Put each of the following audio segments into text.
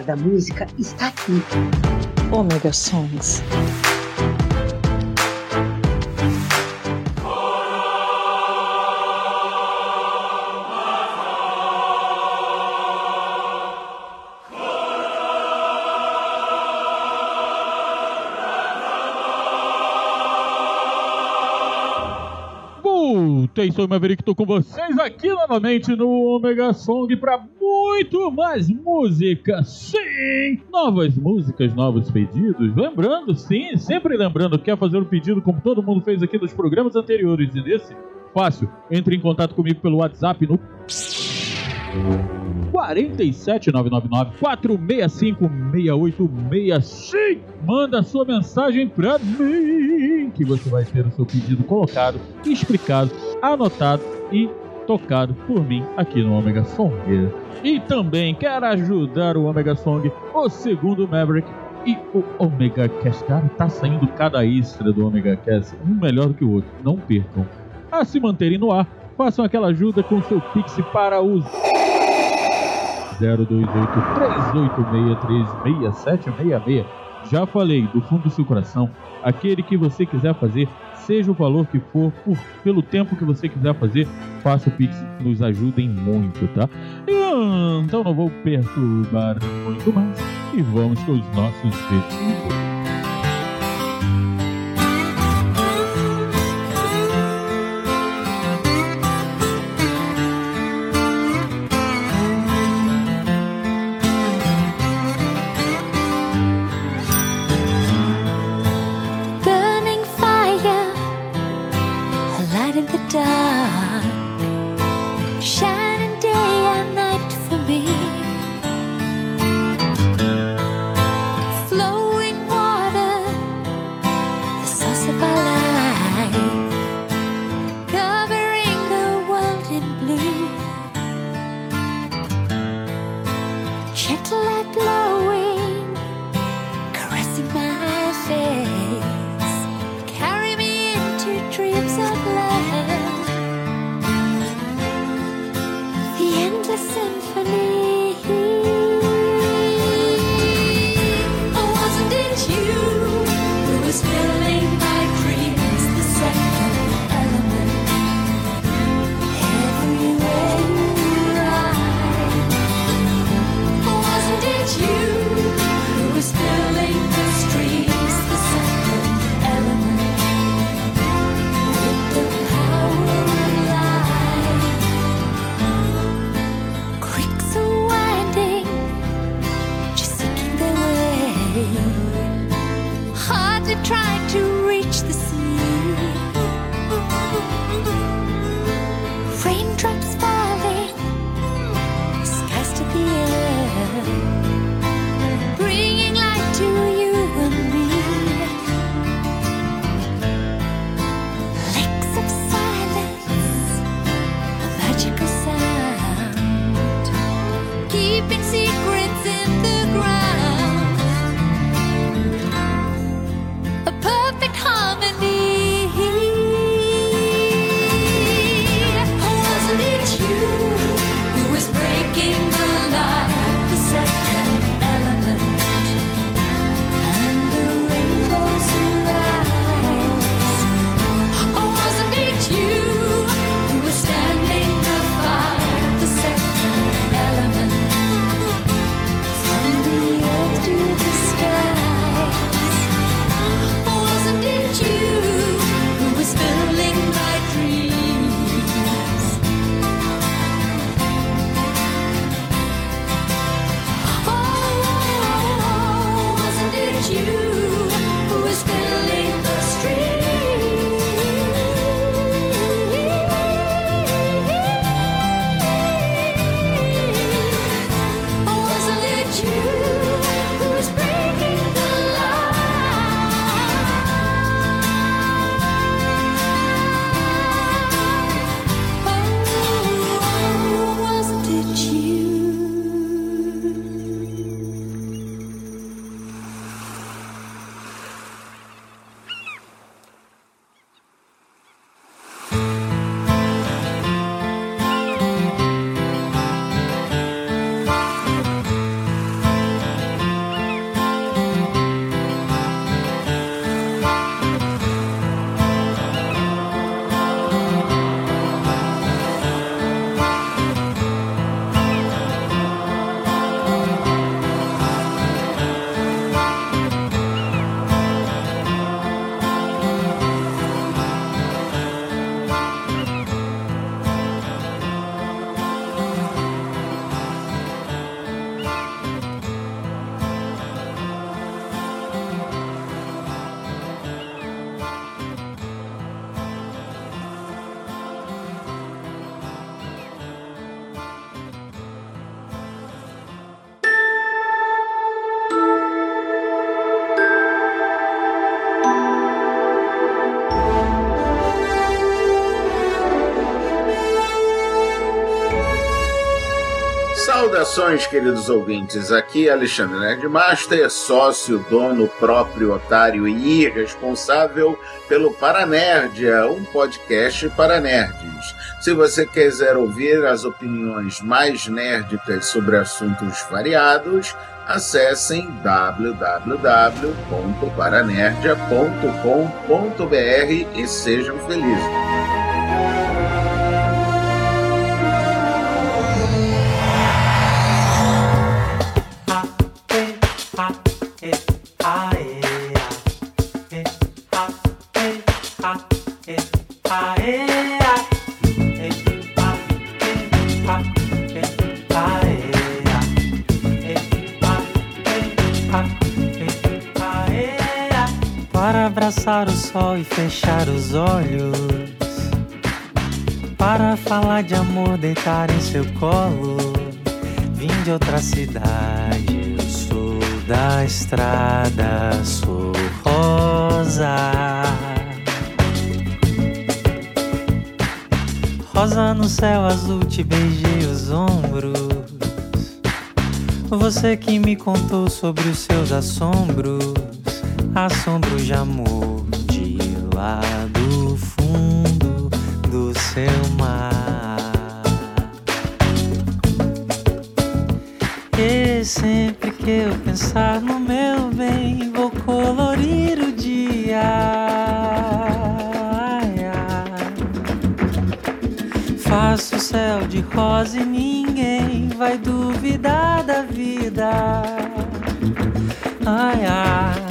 melhor da música está aqui. Omega Songs. Voltei, sou o Maverick, tô com vocês aqui novamente no Omega Song para muito mais música. Sim! Novas músicas, novos pedidos. Lembrando, sim, sempre lembrando, quer fazer um pedido como todo mundo fez aqui nos programas anteriores e nesse? Fácil, entre em contato comigo pelo WhatsApp no 47999 465 6865. Manda sua mensagem pra mim que você vai ter o seu pedido colocado, explicado, anotado e tocado por mim aqui no Omega Song. E também quer ajudar o Omega Song, o segundo Maverick e o Omega Cast. Cara, tá saindo cada extra do Omega Cast, um melhor do que o outro. Não percam. A se manterem no ar, façam aquela ajuda com seu Pix para os 028-386-3766. Já falei, do fundo do seu coração, aquele que você quiser fazer, seja o valor que for, por, pelo tempo que você quiser fazer, faça o Pix, nos ajudem muito, tá? Então não vou perturbar muito mais e vamos com os nossos pedidos. Saudações, queridos ouvintes. Aqui é Alexandre Nerdmaster, sócio, dono, próprio, otário e irresponsável pelo Paranerdia, um podcast para nerds. Se você quiser ouvir as opiniões mais nerdicas sobre assuntos variados, acessem www.paranerdia.com.br e sejam felizes. Fechar os olhos. Para falar de amor, deitar em seu colo. Vim de outra cidade, eu sou da estrada, sou rosa. Rosa no céu azul, te beijei os ombros. Você que me contou sobre os seus assombros assombro de amor mar. E sempre que eu pensar no meu bem, vou colorir o dia. Faço o céu de rosa e ninguém vai duvidar da vida. Ai, ai.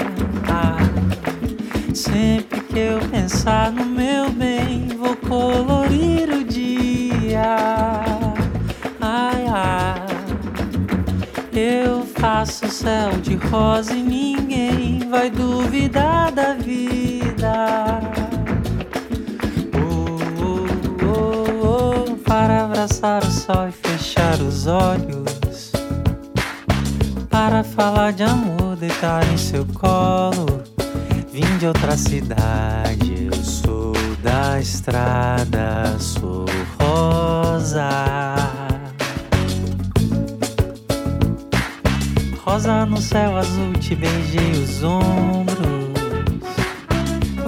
Sempre que eu pensar no meu bem, vou colorir o dia. Ai, ai, eu faço céu de rosa e ninguém vai duvidar da vida. Oh, oh, oh, oh, para abraçar o sol e fechar os olhos. Para falar de amor, deitar em seu colo Vim de outra cidade, da estrada, sou rosa. Rosa no céu azul, te beijei os ombros.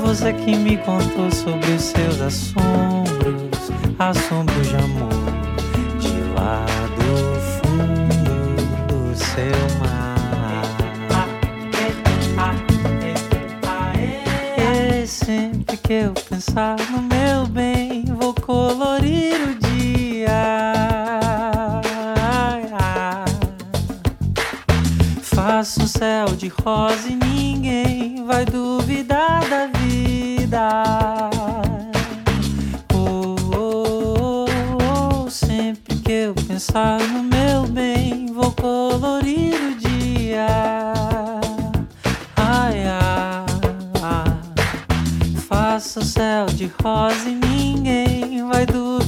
Você que me contou sobre os seus assombros, assombros de amor, que eu pensar no meu bem, vou colorir o dia. Faço um céu de rosa e ninguém vai duvidar da vida. Oh, oh, oh, oh. sempre que eu pensar no céu de rosa e ninguém vai duvidar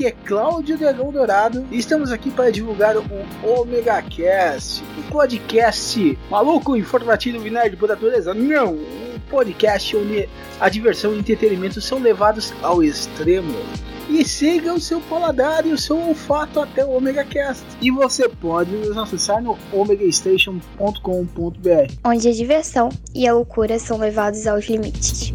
Aqui é Cláudio Dragão Dourado e estamos aqui para divulgar o Omega Cast, um podcast maluco, informativo e nerd por natureza. Não, um podcast onde a diversão e o entretenimento são levados ao extremo. E siga o seu paladar e o seu olfato até o Omega Cast. E você pode nos acessar no omegastation.com.br, onde a diversão e a loucura são levados aos limites.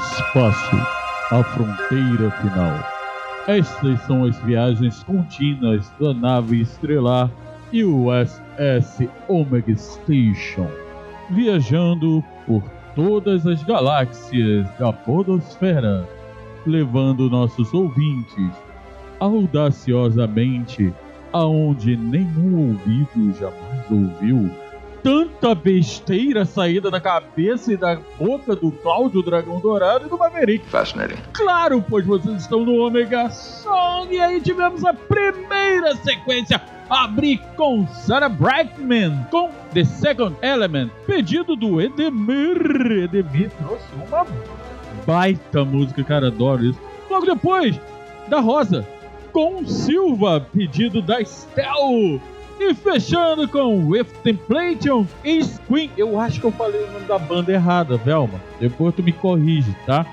Espaço, a fronteira final. Estas são as viagens contínuas da nave estrelar USS Omega Station, viajando por todas as galáxias da Podosfera, levando nossos ouvintes audaciosamente aonde nenhum ouvido jamais ouviu tanta besteira saída da cabeça e da boca do Cláudio Dragão Dourado e do Maverick. Fascinating. Claro, pois vocês estão no Omega Song e aí tivemos a primeira sequência abrir com Sarah Brightman com The Second Element, pedido do Edemir. Edemir trouxe uma baita música, cara, adoro isso. Logo depois, da Rosa, com Silva, pedido da Estel. E fechando com With Temptation is Queen. Eu acho que eu falei o nome da banda errada, Velma. Depois tu me corrige, tá?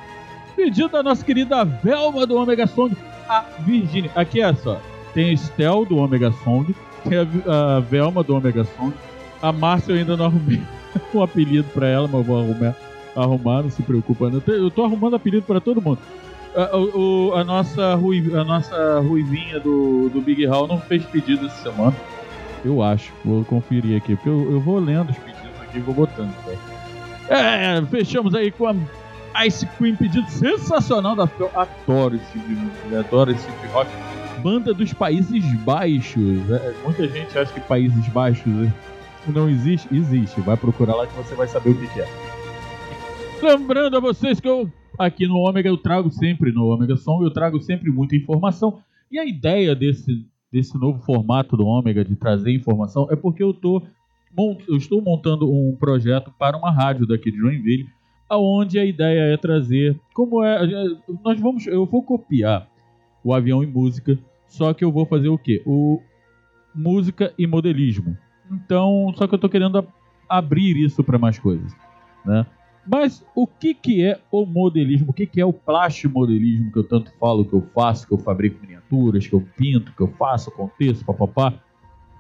Pedido da nossa querida Velma do Omega Song, a Virginia. Aqui é só. Tem a Estel do Omega Song, tem a, Velma do Omega Song. A Márcia eu ainda não arrumei um apelido pra ela, mas vou arrumar, arrumar não se preocupa. Eu tô, eu tô arrumando apelido pra todo mundo. A, o, a, nossa, Rui, a nossa Ruivinha do, do Big Hall não fez pedido essa semana. Eu acho. Vou conferir aqui, porque eu, eu vou lendo os pedidos aqui e vou botando. Tá? É, fechamos aí com a Ice Queen, pedido sensacional da Fel. Adoro esse tipo música, adoro esse tipo rock. Banda dos Países Baixos. É, muita gente acha que Países Baixos não existe. Existe. Vai procurar lá que você vai saber o que, que é. Lembrando a vocês que eu aqui no Ômega eu trago sempre, no Ômega Som, eu trago sempre muita informação. E a ideia desse, desse novo formato do Ômega de trazer informação é porque eu, tô, eu estou montando um projeto para uma rádio daqui de Joinville, aonde a ideia é trazer como é nós vamos eu vou copiar o avião e música, só que eu vou fazer o quê? O música e modelismo. Então, só que eu estou querendo abrir isso para mais coisas, né? Mas o que, que é o modelismo? O que, que é o plastimodelismo que eu tanto falo, que eu faço, que eu fabrico miniaturas, que eu pinto, que eu faço, aconteço, papapá?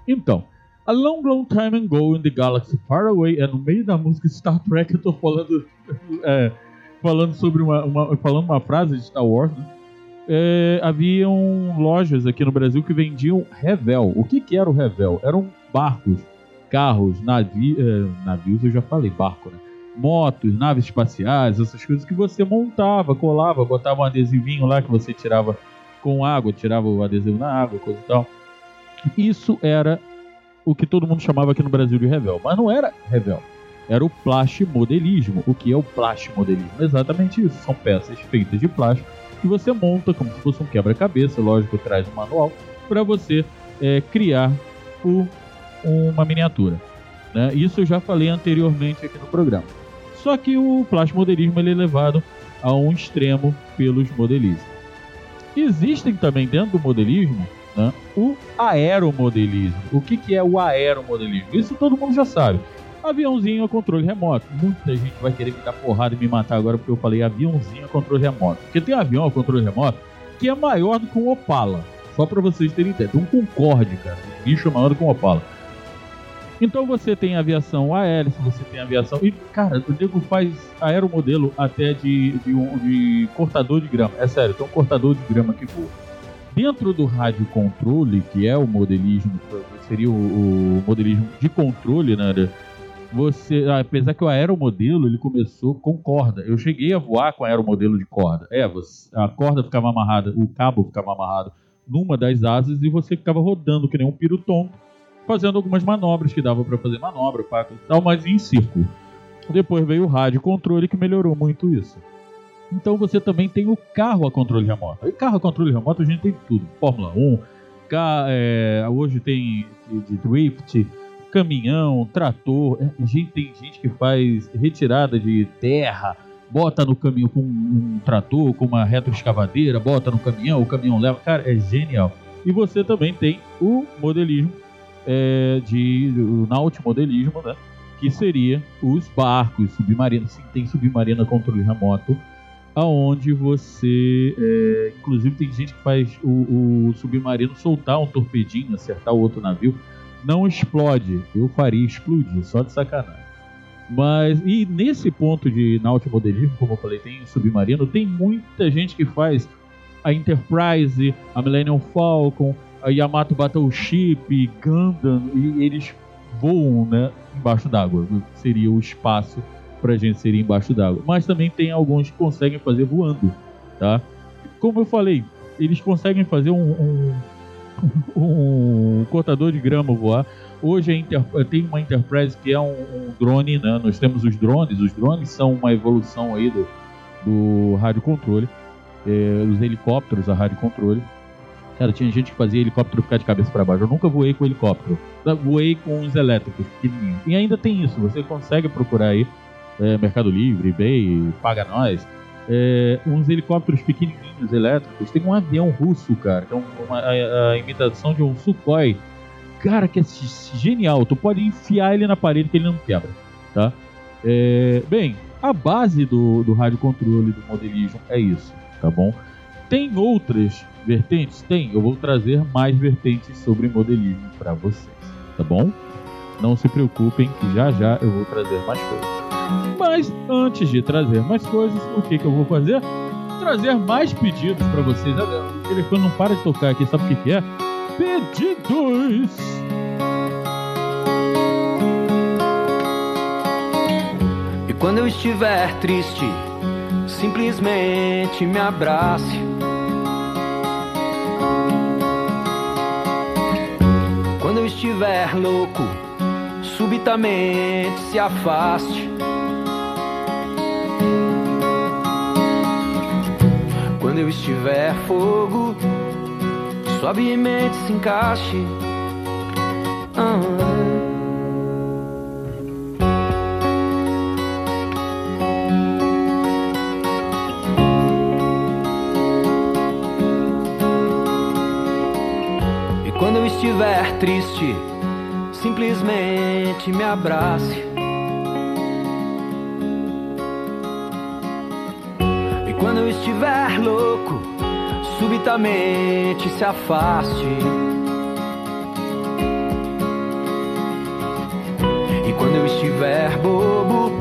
Então, a long, long time ago in the galaxy far away, é no meio da música Star Trek, eu tô falando, é, falando sobre uma, uma, falando uma frase de Star Wars, né? É, haviam lojas aqui no Brasil que vendiam revel. O que, que era o revel? Eram barcos, carros, navi, é, navios, eu já falei, barco, né? Motos, naves espaciais, essas coisas que você montava, colava, botava um adesivinho lá que você tirava com água, tirava o adesivo na água, coisa e tal. Isso era o que todo mundo chamava aqui no Brasil de revel, mas não era revel. Era o plastimodelismo. O que é o plastimodelismo? Exatamente isso. São peças feitas de plástico que você monta como se fosse um quebra-cabeça, lógico, traz um manual para você é, criar o, uma miniatura. Né? Isso eu já falei anteriormente aqui no programa. Só que o plasmodelismo ele é levado a um extremo pelos modelistas. Existem também dentro do modelismo né, o aeromodelismo. O que, que é o aeromodelismo? Isso todo mundo já sabe. Aviãozinho a controle remoto. Muita gente vai querer me dar porrada e me matar agora porque eu falei aviãozinho a controle remoto. Porque tem avião a controle remoto que é maior do que um Opala. Só para vocês terem ideia. Tem um Concorde, cara. Um bicho maior do que um Opala. Então você tem aviação a hélice, você tem aviação. E, cara, o nego faz aeromodelo até de, de, um, de cortador de grama. É sério, tem um cortador de grama que voa. Dentro do rádio controle, que é o modelismo, seria o, o modelismo de controle, né? Você, apesar que o aeromodelo ele começou com corda. Eu cheguei a voar com aeromodelo de corda. É, a corda ficava amarrada, o cabo ficava amarrado numa das asas e você ficava rodando que nem um pirutom fazendo algumas manobras que dava para fazer manobra, pato e tal, mas em círculo. Depois veio o rádio controle que melhorou muito isso. Então você também tem o carro a controle remoto. E carro a controle remoto a gente tem tudo. Fórmula 1, é, hoje tem de, drift, caminhão, trator. É, gente, tem gente que faz retirada de terra, bota no caminhão com um trator, com uma retroescavadeira, bota no caminhão, o caminhão leva. Cara, é genial. E você também tem o modelismo é, de nautimodelismo, né? Que seria os barcos submarinos. Sim, tem submarino a controle remoto, aonde você, é, inclusive tem gente que faz o, o, submarino soltar um torpedinho, acertar o outro navio, não explode. Eu faria explodir, só de sacanagem. Mas, e nesse ponto de nautimodelismo, como eu falei, tem submarino, tem muita gente que faz a Enterprise, a Millennium Falcon, Yamato Battleship, Gundam, e eles voam né, embaixo d'água. Seria o espaço pra gente seria embaixo d'água. Mas também tem alguns que conseguem fazer voando, tá? Como eu falei, eles conseguem fazer um, um, um cortador de grama voar. Hoje tem uma Enterprise que é um, um, drone, né? Nós temos os drones. Os drones são uma evolução aí do, do rádio controle. É, os helicópteros a rádio controle. Cara, tinha gente que fazia helicóptero ficar de cabeça para baixo. Eu nunca voei com helicóptero. Voei com os elétricos pequenininhos. E ainda tem isso. Você consegue procurar aí é, Mercado Livre, eBay, Paga Nós, é, uns helicópteros pequenininhos elétricos. Tem um avião russo, cara, que é uma, a, a, imitação de um Sukhoi. Cara, que é genial. Tu pode enfiar ele na parede que ele não quebra, tá? É, bem, a base do, do rádio controle do modelismo é isso, tá bom? Tem outras vertentes? Tem. Eu vou trazer mais vertentes sobre modelismo para vocês, tá bom? Não se preocupem que já já eu vou trazer mais coisas. Mas antes de trazer mais coisas, o que, que eu vou fazer? Trazer mais pedidos para vocês. O telefone não para de tocar aqui, sabe o que, que é? Pedidos! E quando eu estiver triste, simplesmente me abrace. Estiver louco, subitamente se afaste. Quando eu estiver fogo, suavemente se encaixe. Ah. Estiver triste, simplesmente me abrace. Quando eu estiver louco, subitamente se afaste. E quando eu estiver bobo,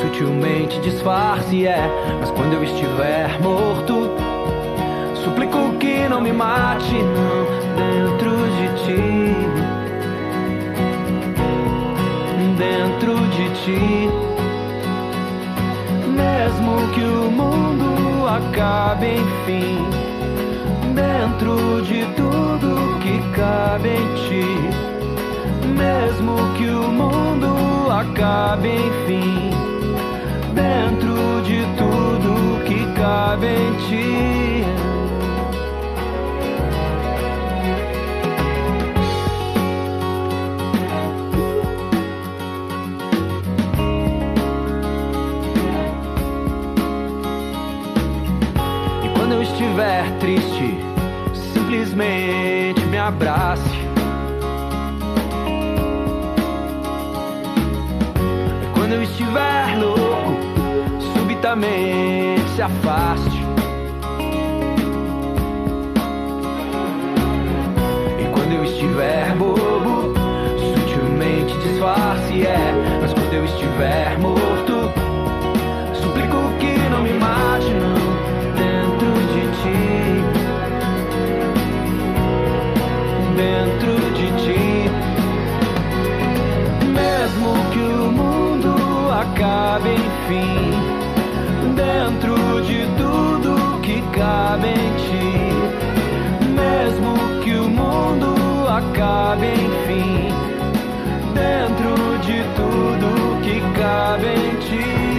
sutilmente disfarce, é. Mas quando eu estiver morto, suplico que não me mate, não, dentro de ti. Dentro de ti mesmo que o mundo acabe enfim, dentro de tudo que cabe em ti, mesmo que o mundo acabe enfim, dentro de tudo que cabe em ti. Triste, simplesmente me abrace. Quando eu estiver louco, subitamente se afaste. E quando eu estiver bobo, sutilmente disfarce, é. Mas quando eu estiver morto, dentro de ti. Mesmo que o mundo acabe enfim, dentro de tudo que cabe em ti. Mesmo que o mundo acabe enfim, dentro de tudo que cabe em ti.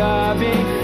Mundo acabe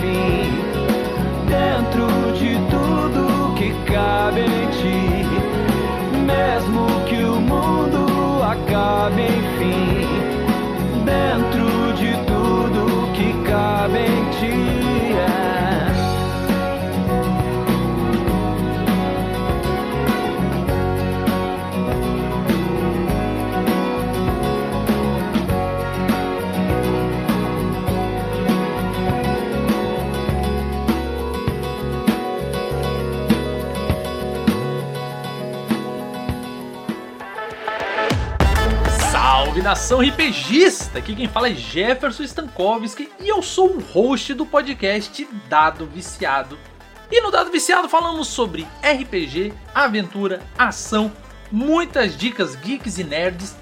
nação RPGista! Aqui quem fala é Jefferson Stankowski e eu sou o host do podcast Dado Viciado. E no Dado Viciado falamos sobre RPG, aventura, ação, muitas dicas geeks e nerds,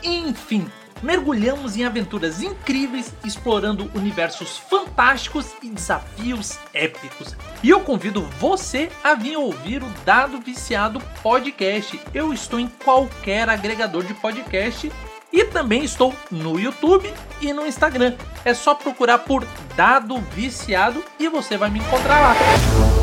enfim, mergulhamos em aventuras incríveis explorando universos fantásticos e desafios épicos. E eu convido você a vir ouvir o Dado Viciado Podcast. Eu estou em qualquer agregador de podcast e também estou no YouTube e no Instagram. É só procurar por Dado Viciado e você vai me encontrar lá.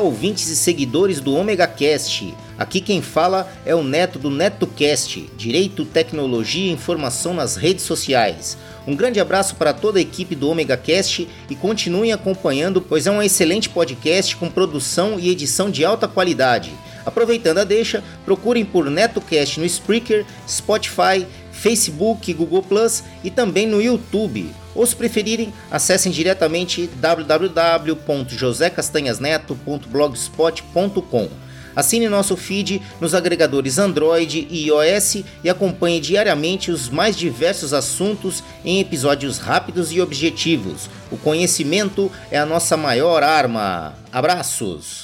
Ouvintes e seguidores do Omega Cast. Aqui quem fala é o Neto do NetoCast, Direito, Tecnologia e Informação nas redes sociais. Um grande abraço para toda a equipe do Omega Cast e continuem acompanhando, pois é um excelente podcast com produção e edição de alta qualidade. Aproveitando a deixa, procurem por NetoCast no Spreaker, Spotify, Facebook, Google Plus e também no YouTube. Ou se preferirem, acessem diretamente www.josecastanhasneto.blogspot.com. Assine nosso feed nos agregadores Android e iOS e acompanhe diariamente os mais diversos assuntos em episódios rápidos e objetivos. O conhecimento é a nossa maior arma. Abraços!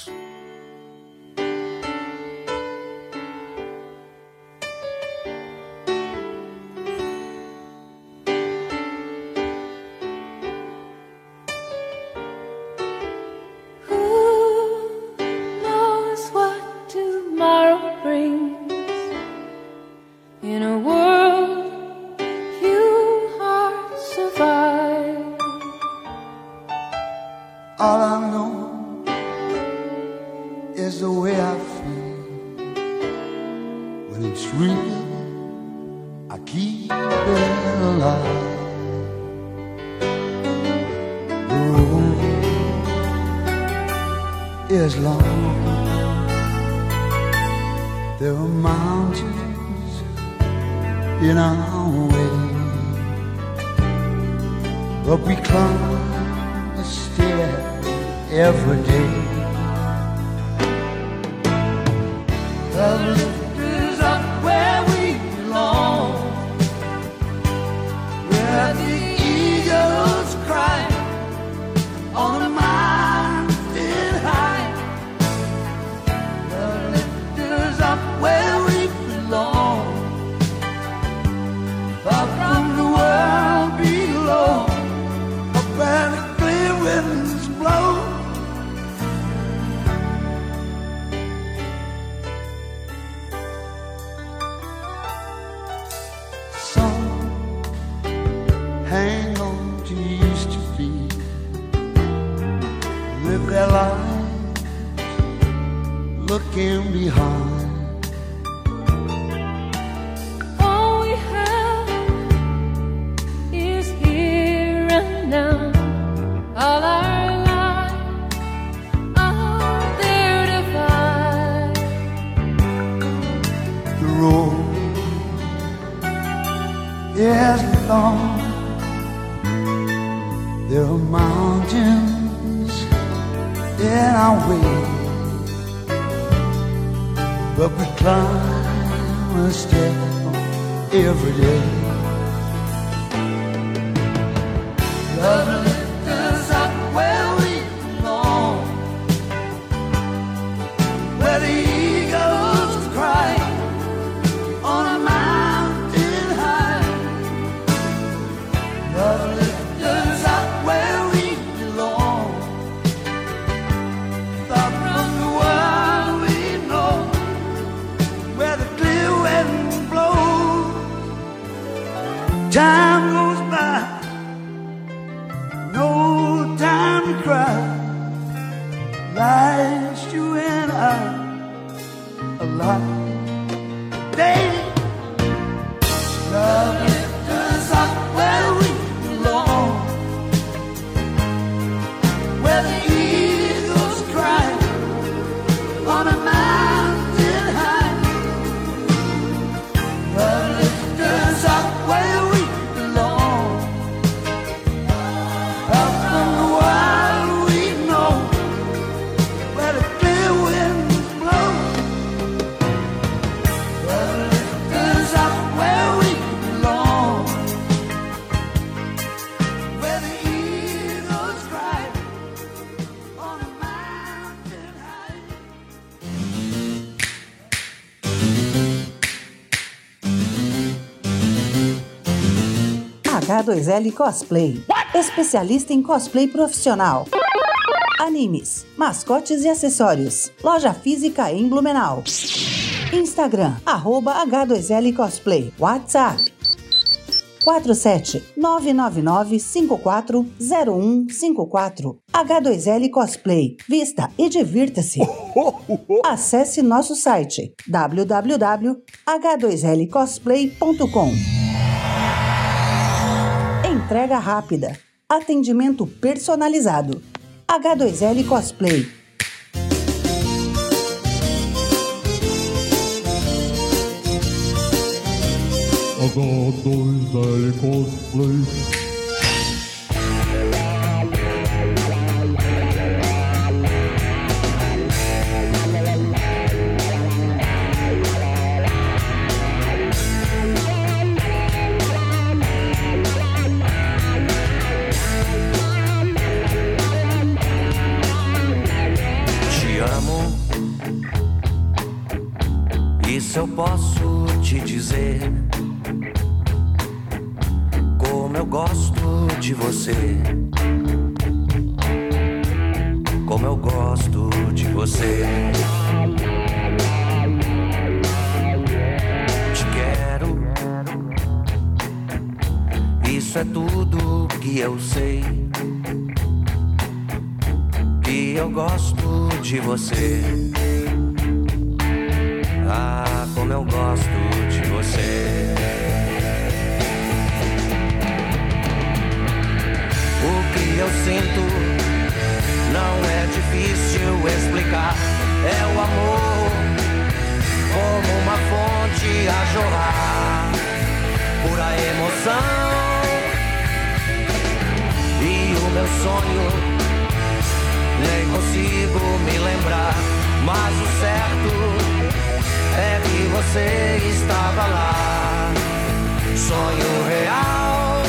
vida. a lot. H2L Cosplay. Especialista em cosplay profissional. Animes, mascotes e acessórios. Loja física em Blumenau. Instagram, arroba H2L Cosplay. WhatsApp 47 999 540154. H2L Cosplay. Vista e divirta-se. Acesse nosso site www.h2lcosplay.com. Entrega rápida. Atendimento personalizado. H2L Cosplay. H2L Cosplay. Isso eu posso te dizer. Como eu gosto de você. Como eu gosto de você. Te quero. Isso é tudo que eu sei. Que eu gosto de você. Como eu gosto de você. O que eu sinto não é difícil explicar. É o amor como uma fonte a jorrar, pura emoção. E o meu sonho nem consigo me lembrar, mas o certo é que você estava lá. Sonho real,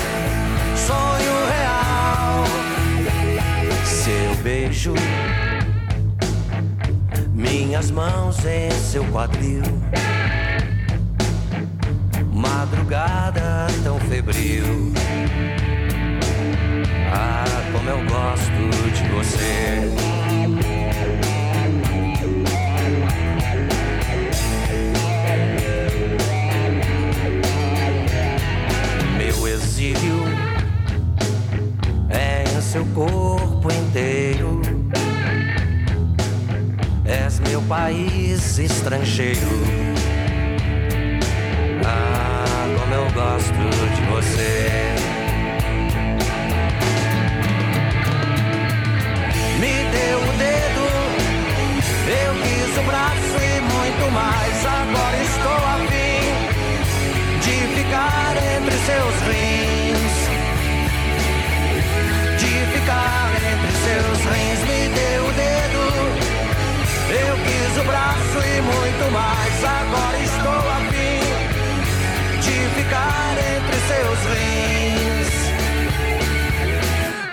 sonho real. Seu beijo, minhas mãos em seu quadril. Madrugada tão febril. Ah, como eu gosto de você. Exílio é em seu corpo inteiro. És meu país estrangeiro. Ah, como eu gosto de você. E muito mais. Agora estou a fim de ficar entre seus rins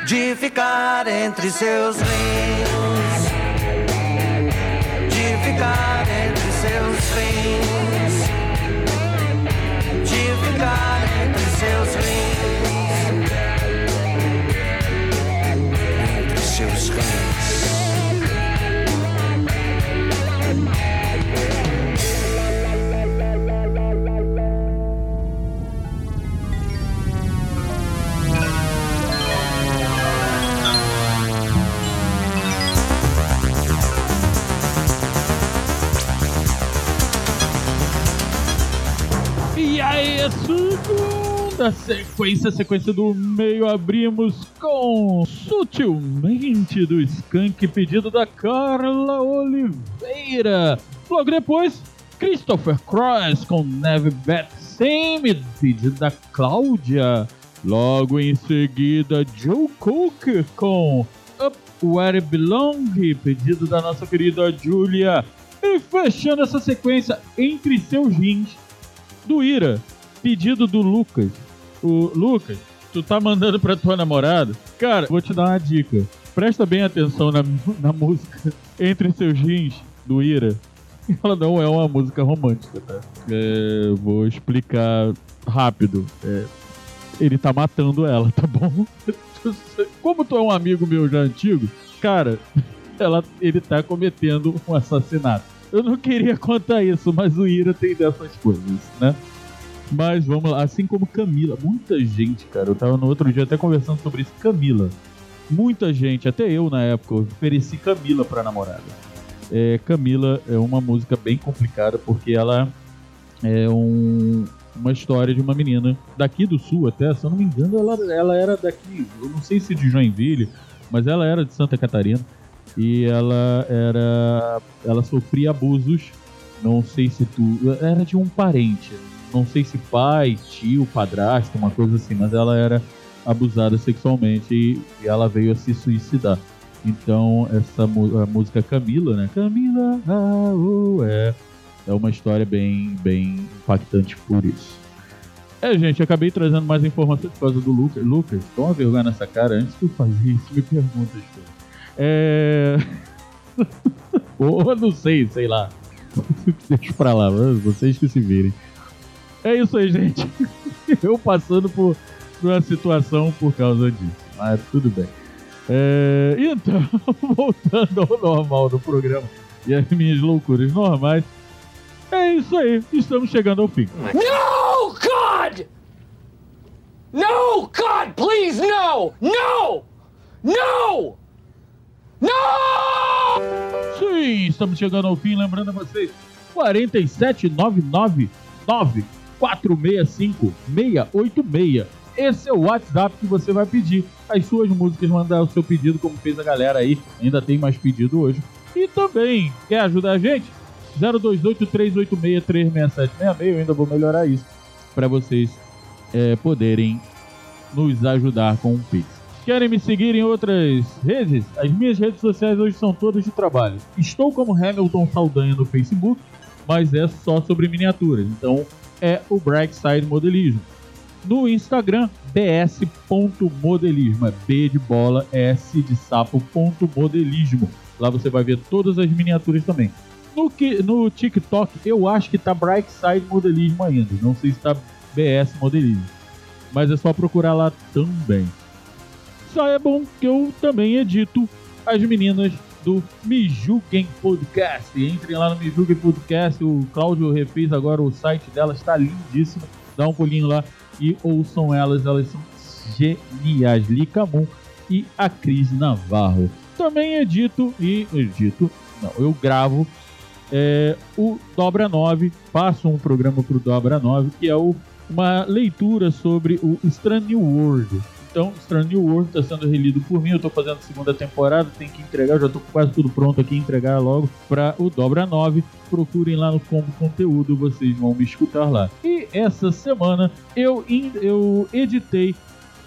de ficar entre seus rins, de ficar entre seus rins, de ficar entre seus rins, entre seus rins. E aí, segunda sequência, sequência do meio, abrimos com Sutilmente do Skank, pedido da Carla Oliveira. Logo depois, Christopher Cross com Neve Bat Same, pedido da Cláudia. Logo em seguida, Joe Cook com Up Where It Belong, pedido da nossa querida Julia. E fechando essa sequência, Entre Seus Rins, do Ira, pedido do Lucas. O Lucas, tu tá mandando pra tua namorada? Cara, vou te dar uma dica. Presta bem atenção na, na música Entre Seus Rins, do Ira. Ela não é uma música romântica, tá? É, vou explicar rápido. É, ele tá matando ela, tá bom? Como tu é um amigo meu já antigo, cara, ela, ele tá cometendo um assassinato. Eu não queria contar isso, mas o Ira tem dessas coisas, né? Mas vamos lá, assim como Camila, muita gente, cara, eu tava no outro dia até conversando sobre isso, Camila. Muita gente, até eu na época, ofereci Camila pra namorada. É, Camila é uma música bem complicada porque ela é um, uma história de uma menina daqui do sul até, se eu não me engano, ela, ela era daqui, eu não sei se de Joinville, mas ela era de Santa Catarina e ela era ela sofria abusos, não sei se tu, era de um parente, não sei se pai, tio, padrasto, uma coisa assim, mas ela era abusada sexualmente e, e ela veio a se suicidar. Então, essa a música Camila, né? Camila, ah, oh, é, é uma história bem, bem impactante por isso. É, gente, acabei trazendo mais informações por causa do Lucas. Lucas, toma vergonha nessa cara antes de eu fazer isso, me pergunta, É. Ou não sei, sei lá. Deixa pra lá, vocês que se virem. É isso aí, gente. Eu passando por, por uma situação por causa disso. Mas tudo bem. É, então, voltando ao normal do programa e as minhas loucuras normais. É isso aí, estamos chegando ao fim. No, God! No, God, please, no! No! No! No! Sim, estamos chegando ao fim. Lembrando a vocês: 47999 465 686. Esse é o WhatsApp que você vai pedir as suas músicas, mandar o seu pedido, como fez a galera aí. Ainda tem mais pedido hoje. E também, quer ajudar a gente? 028-386-36766. Eu ainda vou melhorar isso para vocês é, poderem nos ajudar com um Pix. Querem me seguir em outras redes? As minhas redes sociais hoje são todas de trabalho. Estou como Hamilton Saldanha no Facebook, mas é só sobre miniaturas. Então é o Brightside Modelismo. No Instagram, bs.modelismo. É B de bola, S de sapo, ponto modelismo. Lá você vai ver todas as miniaturas também. No, no TikTok, eu acho que tá Brightside Modelismo ainda. Não sei se tá BS Modelismo. Mas é só procurar lá também. Só é bom que eu também edito as meninas do Mijuken Podcast. Entrem lá no Mijuken Podcast. O Cláudio refez agora o site dela, está lindíssimo. Dá um pulinho lá e ouçam elas, elas são geniais. Lica Moon e a Cris Navarro. Também edito e edito, não, eu gravo é, o Dobra 9, passo um programa para o Dobra 9, que é o, uma leitura sobre o Strange World. Então, Strange New World está sendo relido por mim, eu estou fazendo a segunda temporada, tem que entregar, já estou quase tudo pronto aqui, entregar logo para o Dobra 9. Procurem lá no Combo Conteúdo, vocês vão me escutar lá. E essa semana eu, eu editei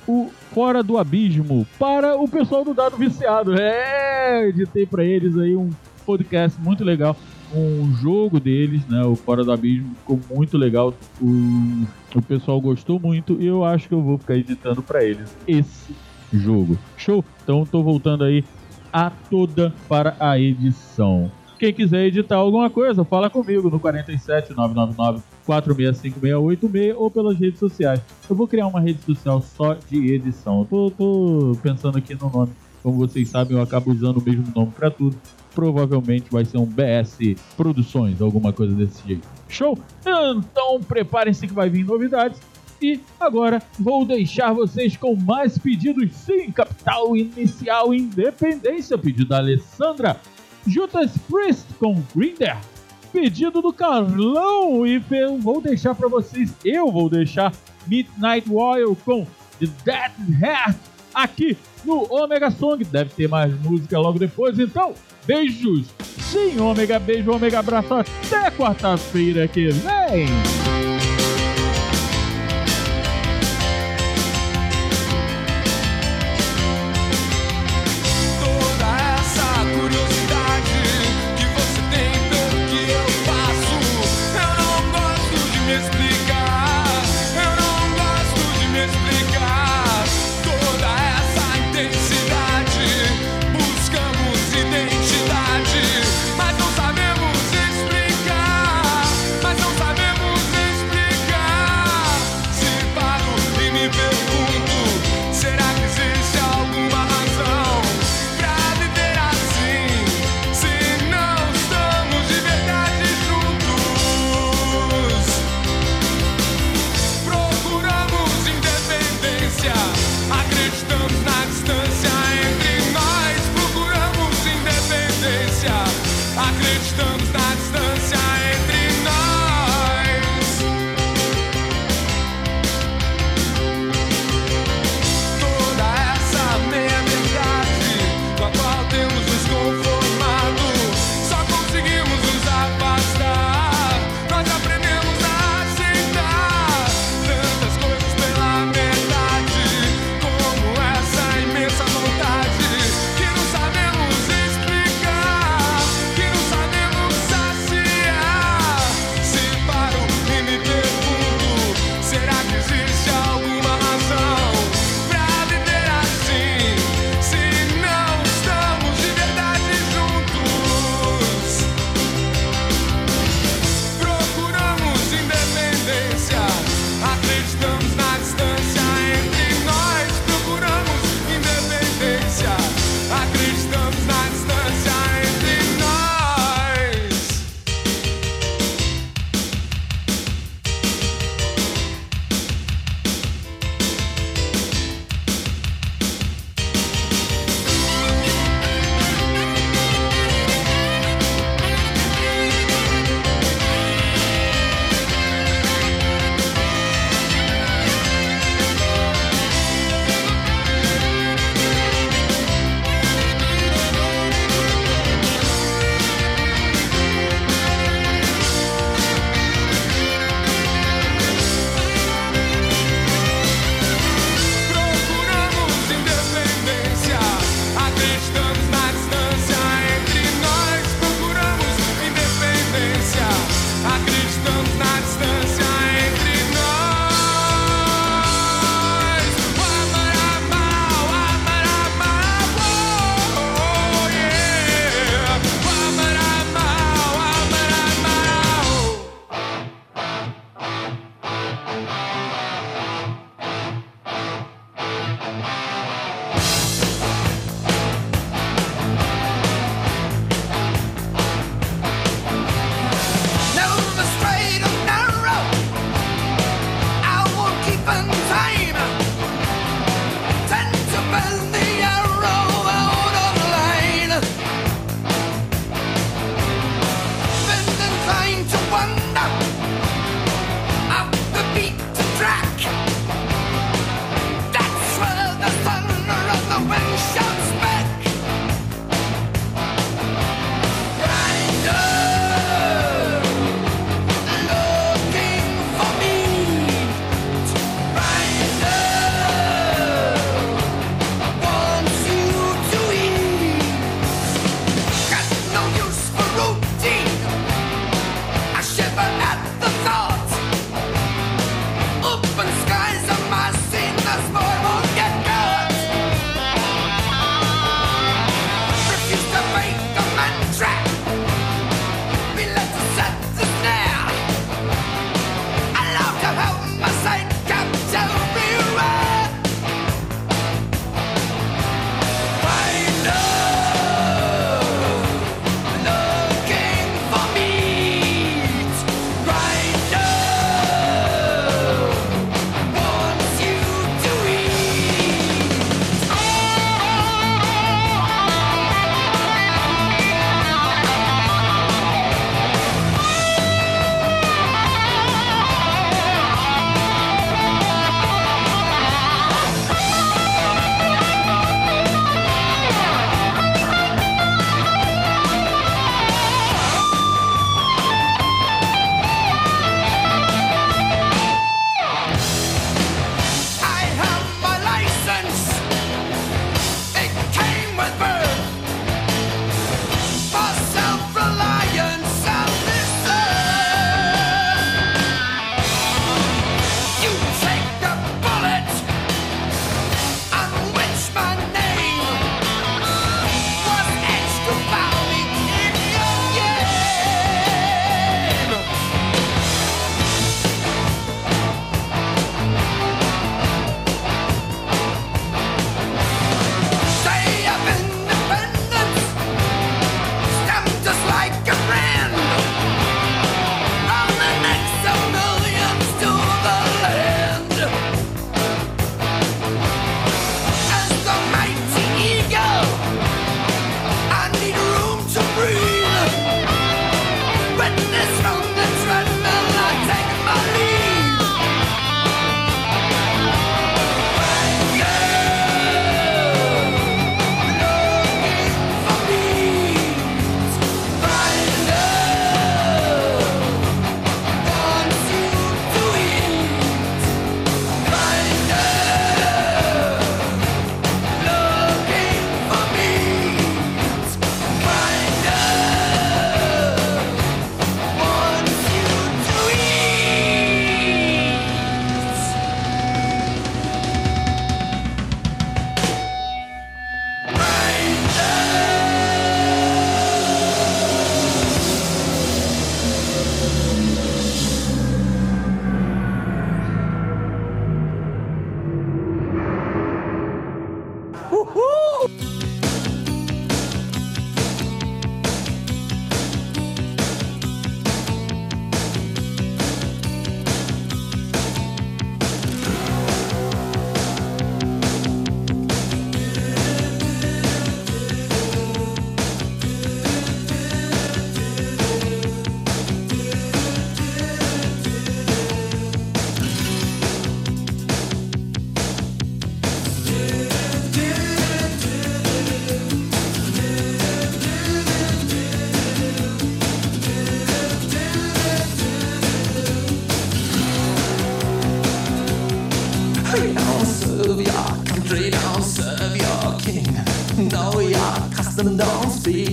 o Fora do Abismo para o pessoal do Dado Viciado. É, editei para eles aí um podcast muito legal um jogo deles, né? O Fora do Abismo ficou muito legal. O, o pessoal gostou muito e eu acho que eu vou ficar editando para eles esse jogo. Show? Então tô voltando aí a toda para a edição. Quem quiser editar alguma coisa, fala comigo no 47 999 465 ou pelas redes sociais. Eu vou criar uma rede social só de edição. tô, tô pensando aqui no nome. Como vocês sabem, eu acabo usando o mesmo nome para tudo provavelmente vai ser um BS Produções, alguma coisa desse jeito. Show? Então preparem-se que vai vir novidades. E agora vou deixar vocês com mais pedidos. Sim, Capital Inicial Independência, pedido da Alessandra. Judas Priest com Grinder. Pedido do Carlão. E vou deixar para vocês, eu vou deixar Midnight Royal com The Dead Heart aqui no Omega Song. Deve ter mais música logo depois, então Beijos. Sim, ômega beijo, ômega abraço. Até quarta-feira que vem.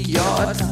Your.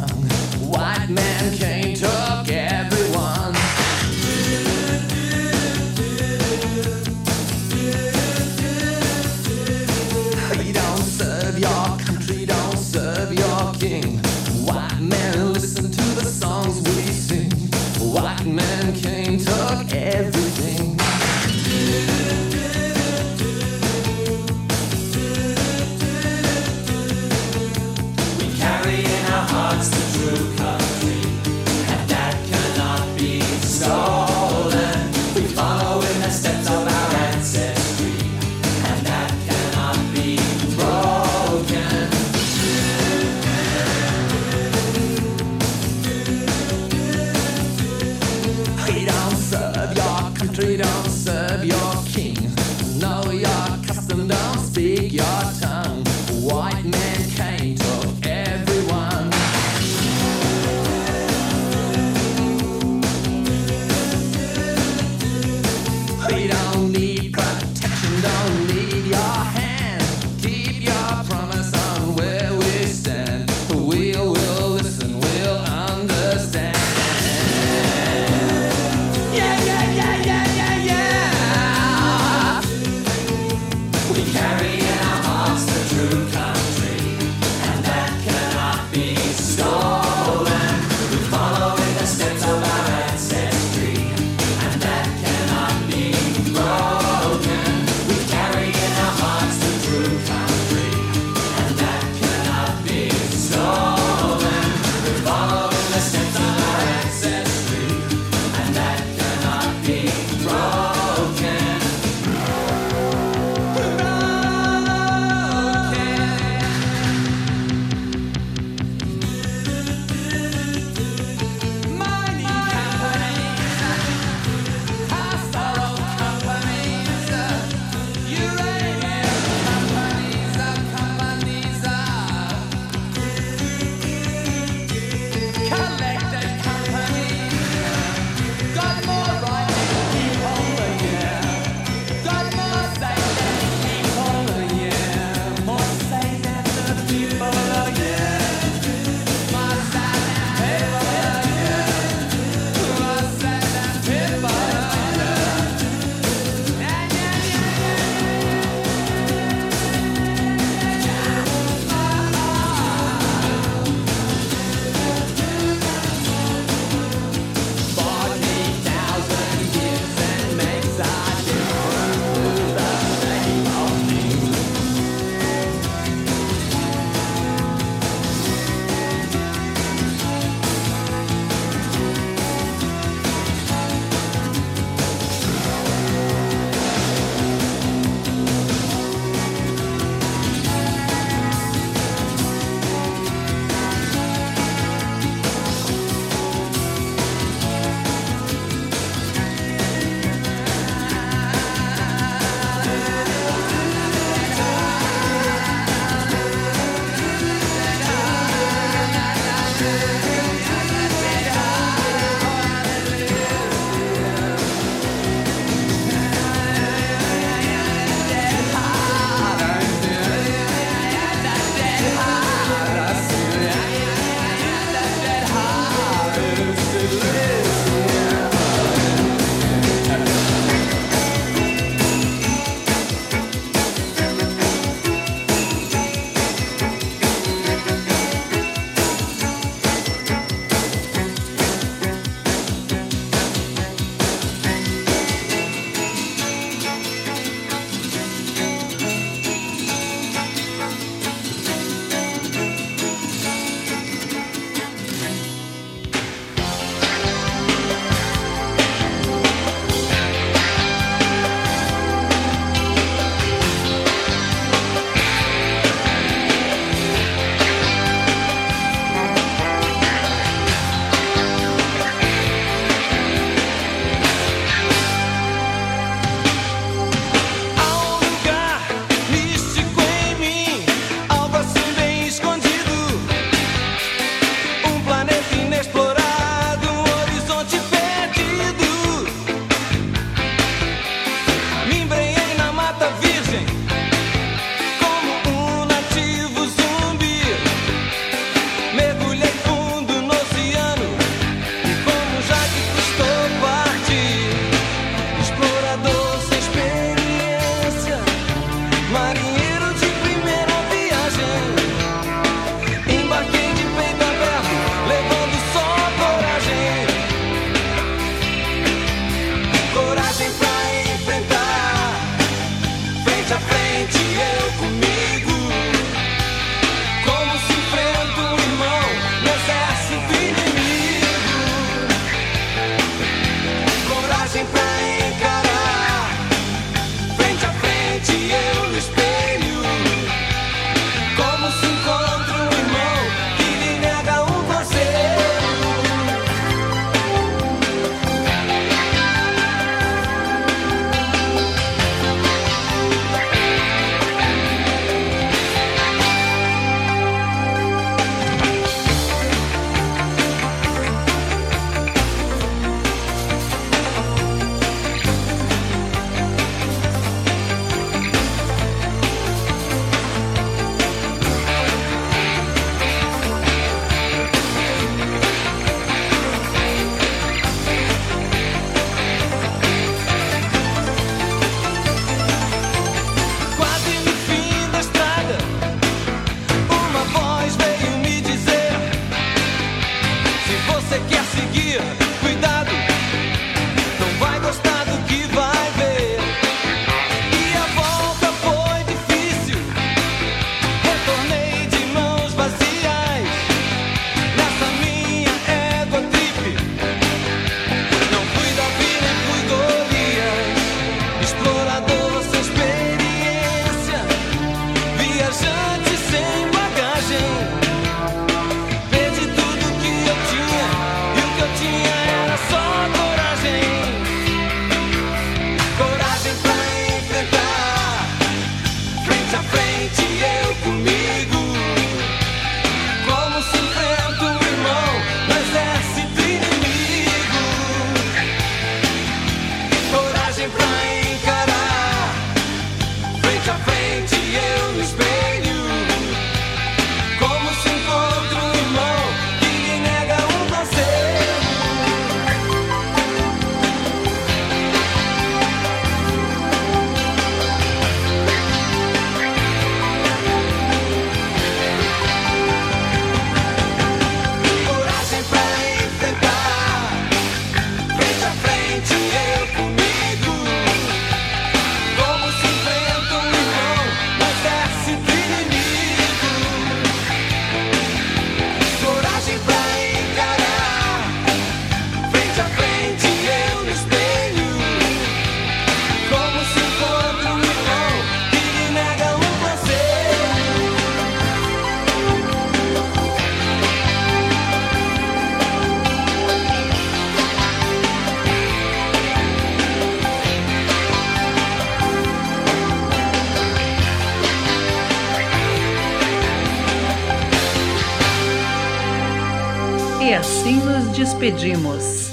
Nos despedimos.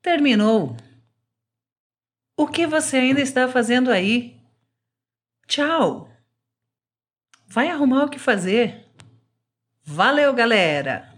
Terminou. O que você ainda está fazendo aí? Tchau. Vai arrumar o que fazer. Valeu, galera!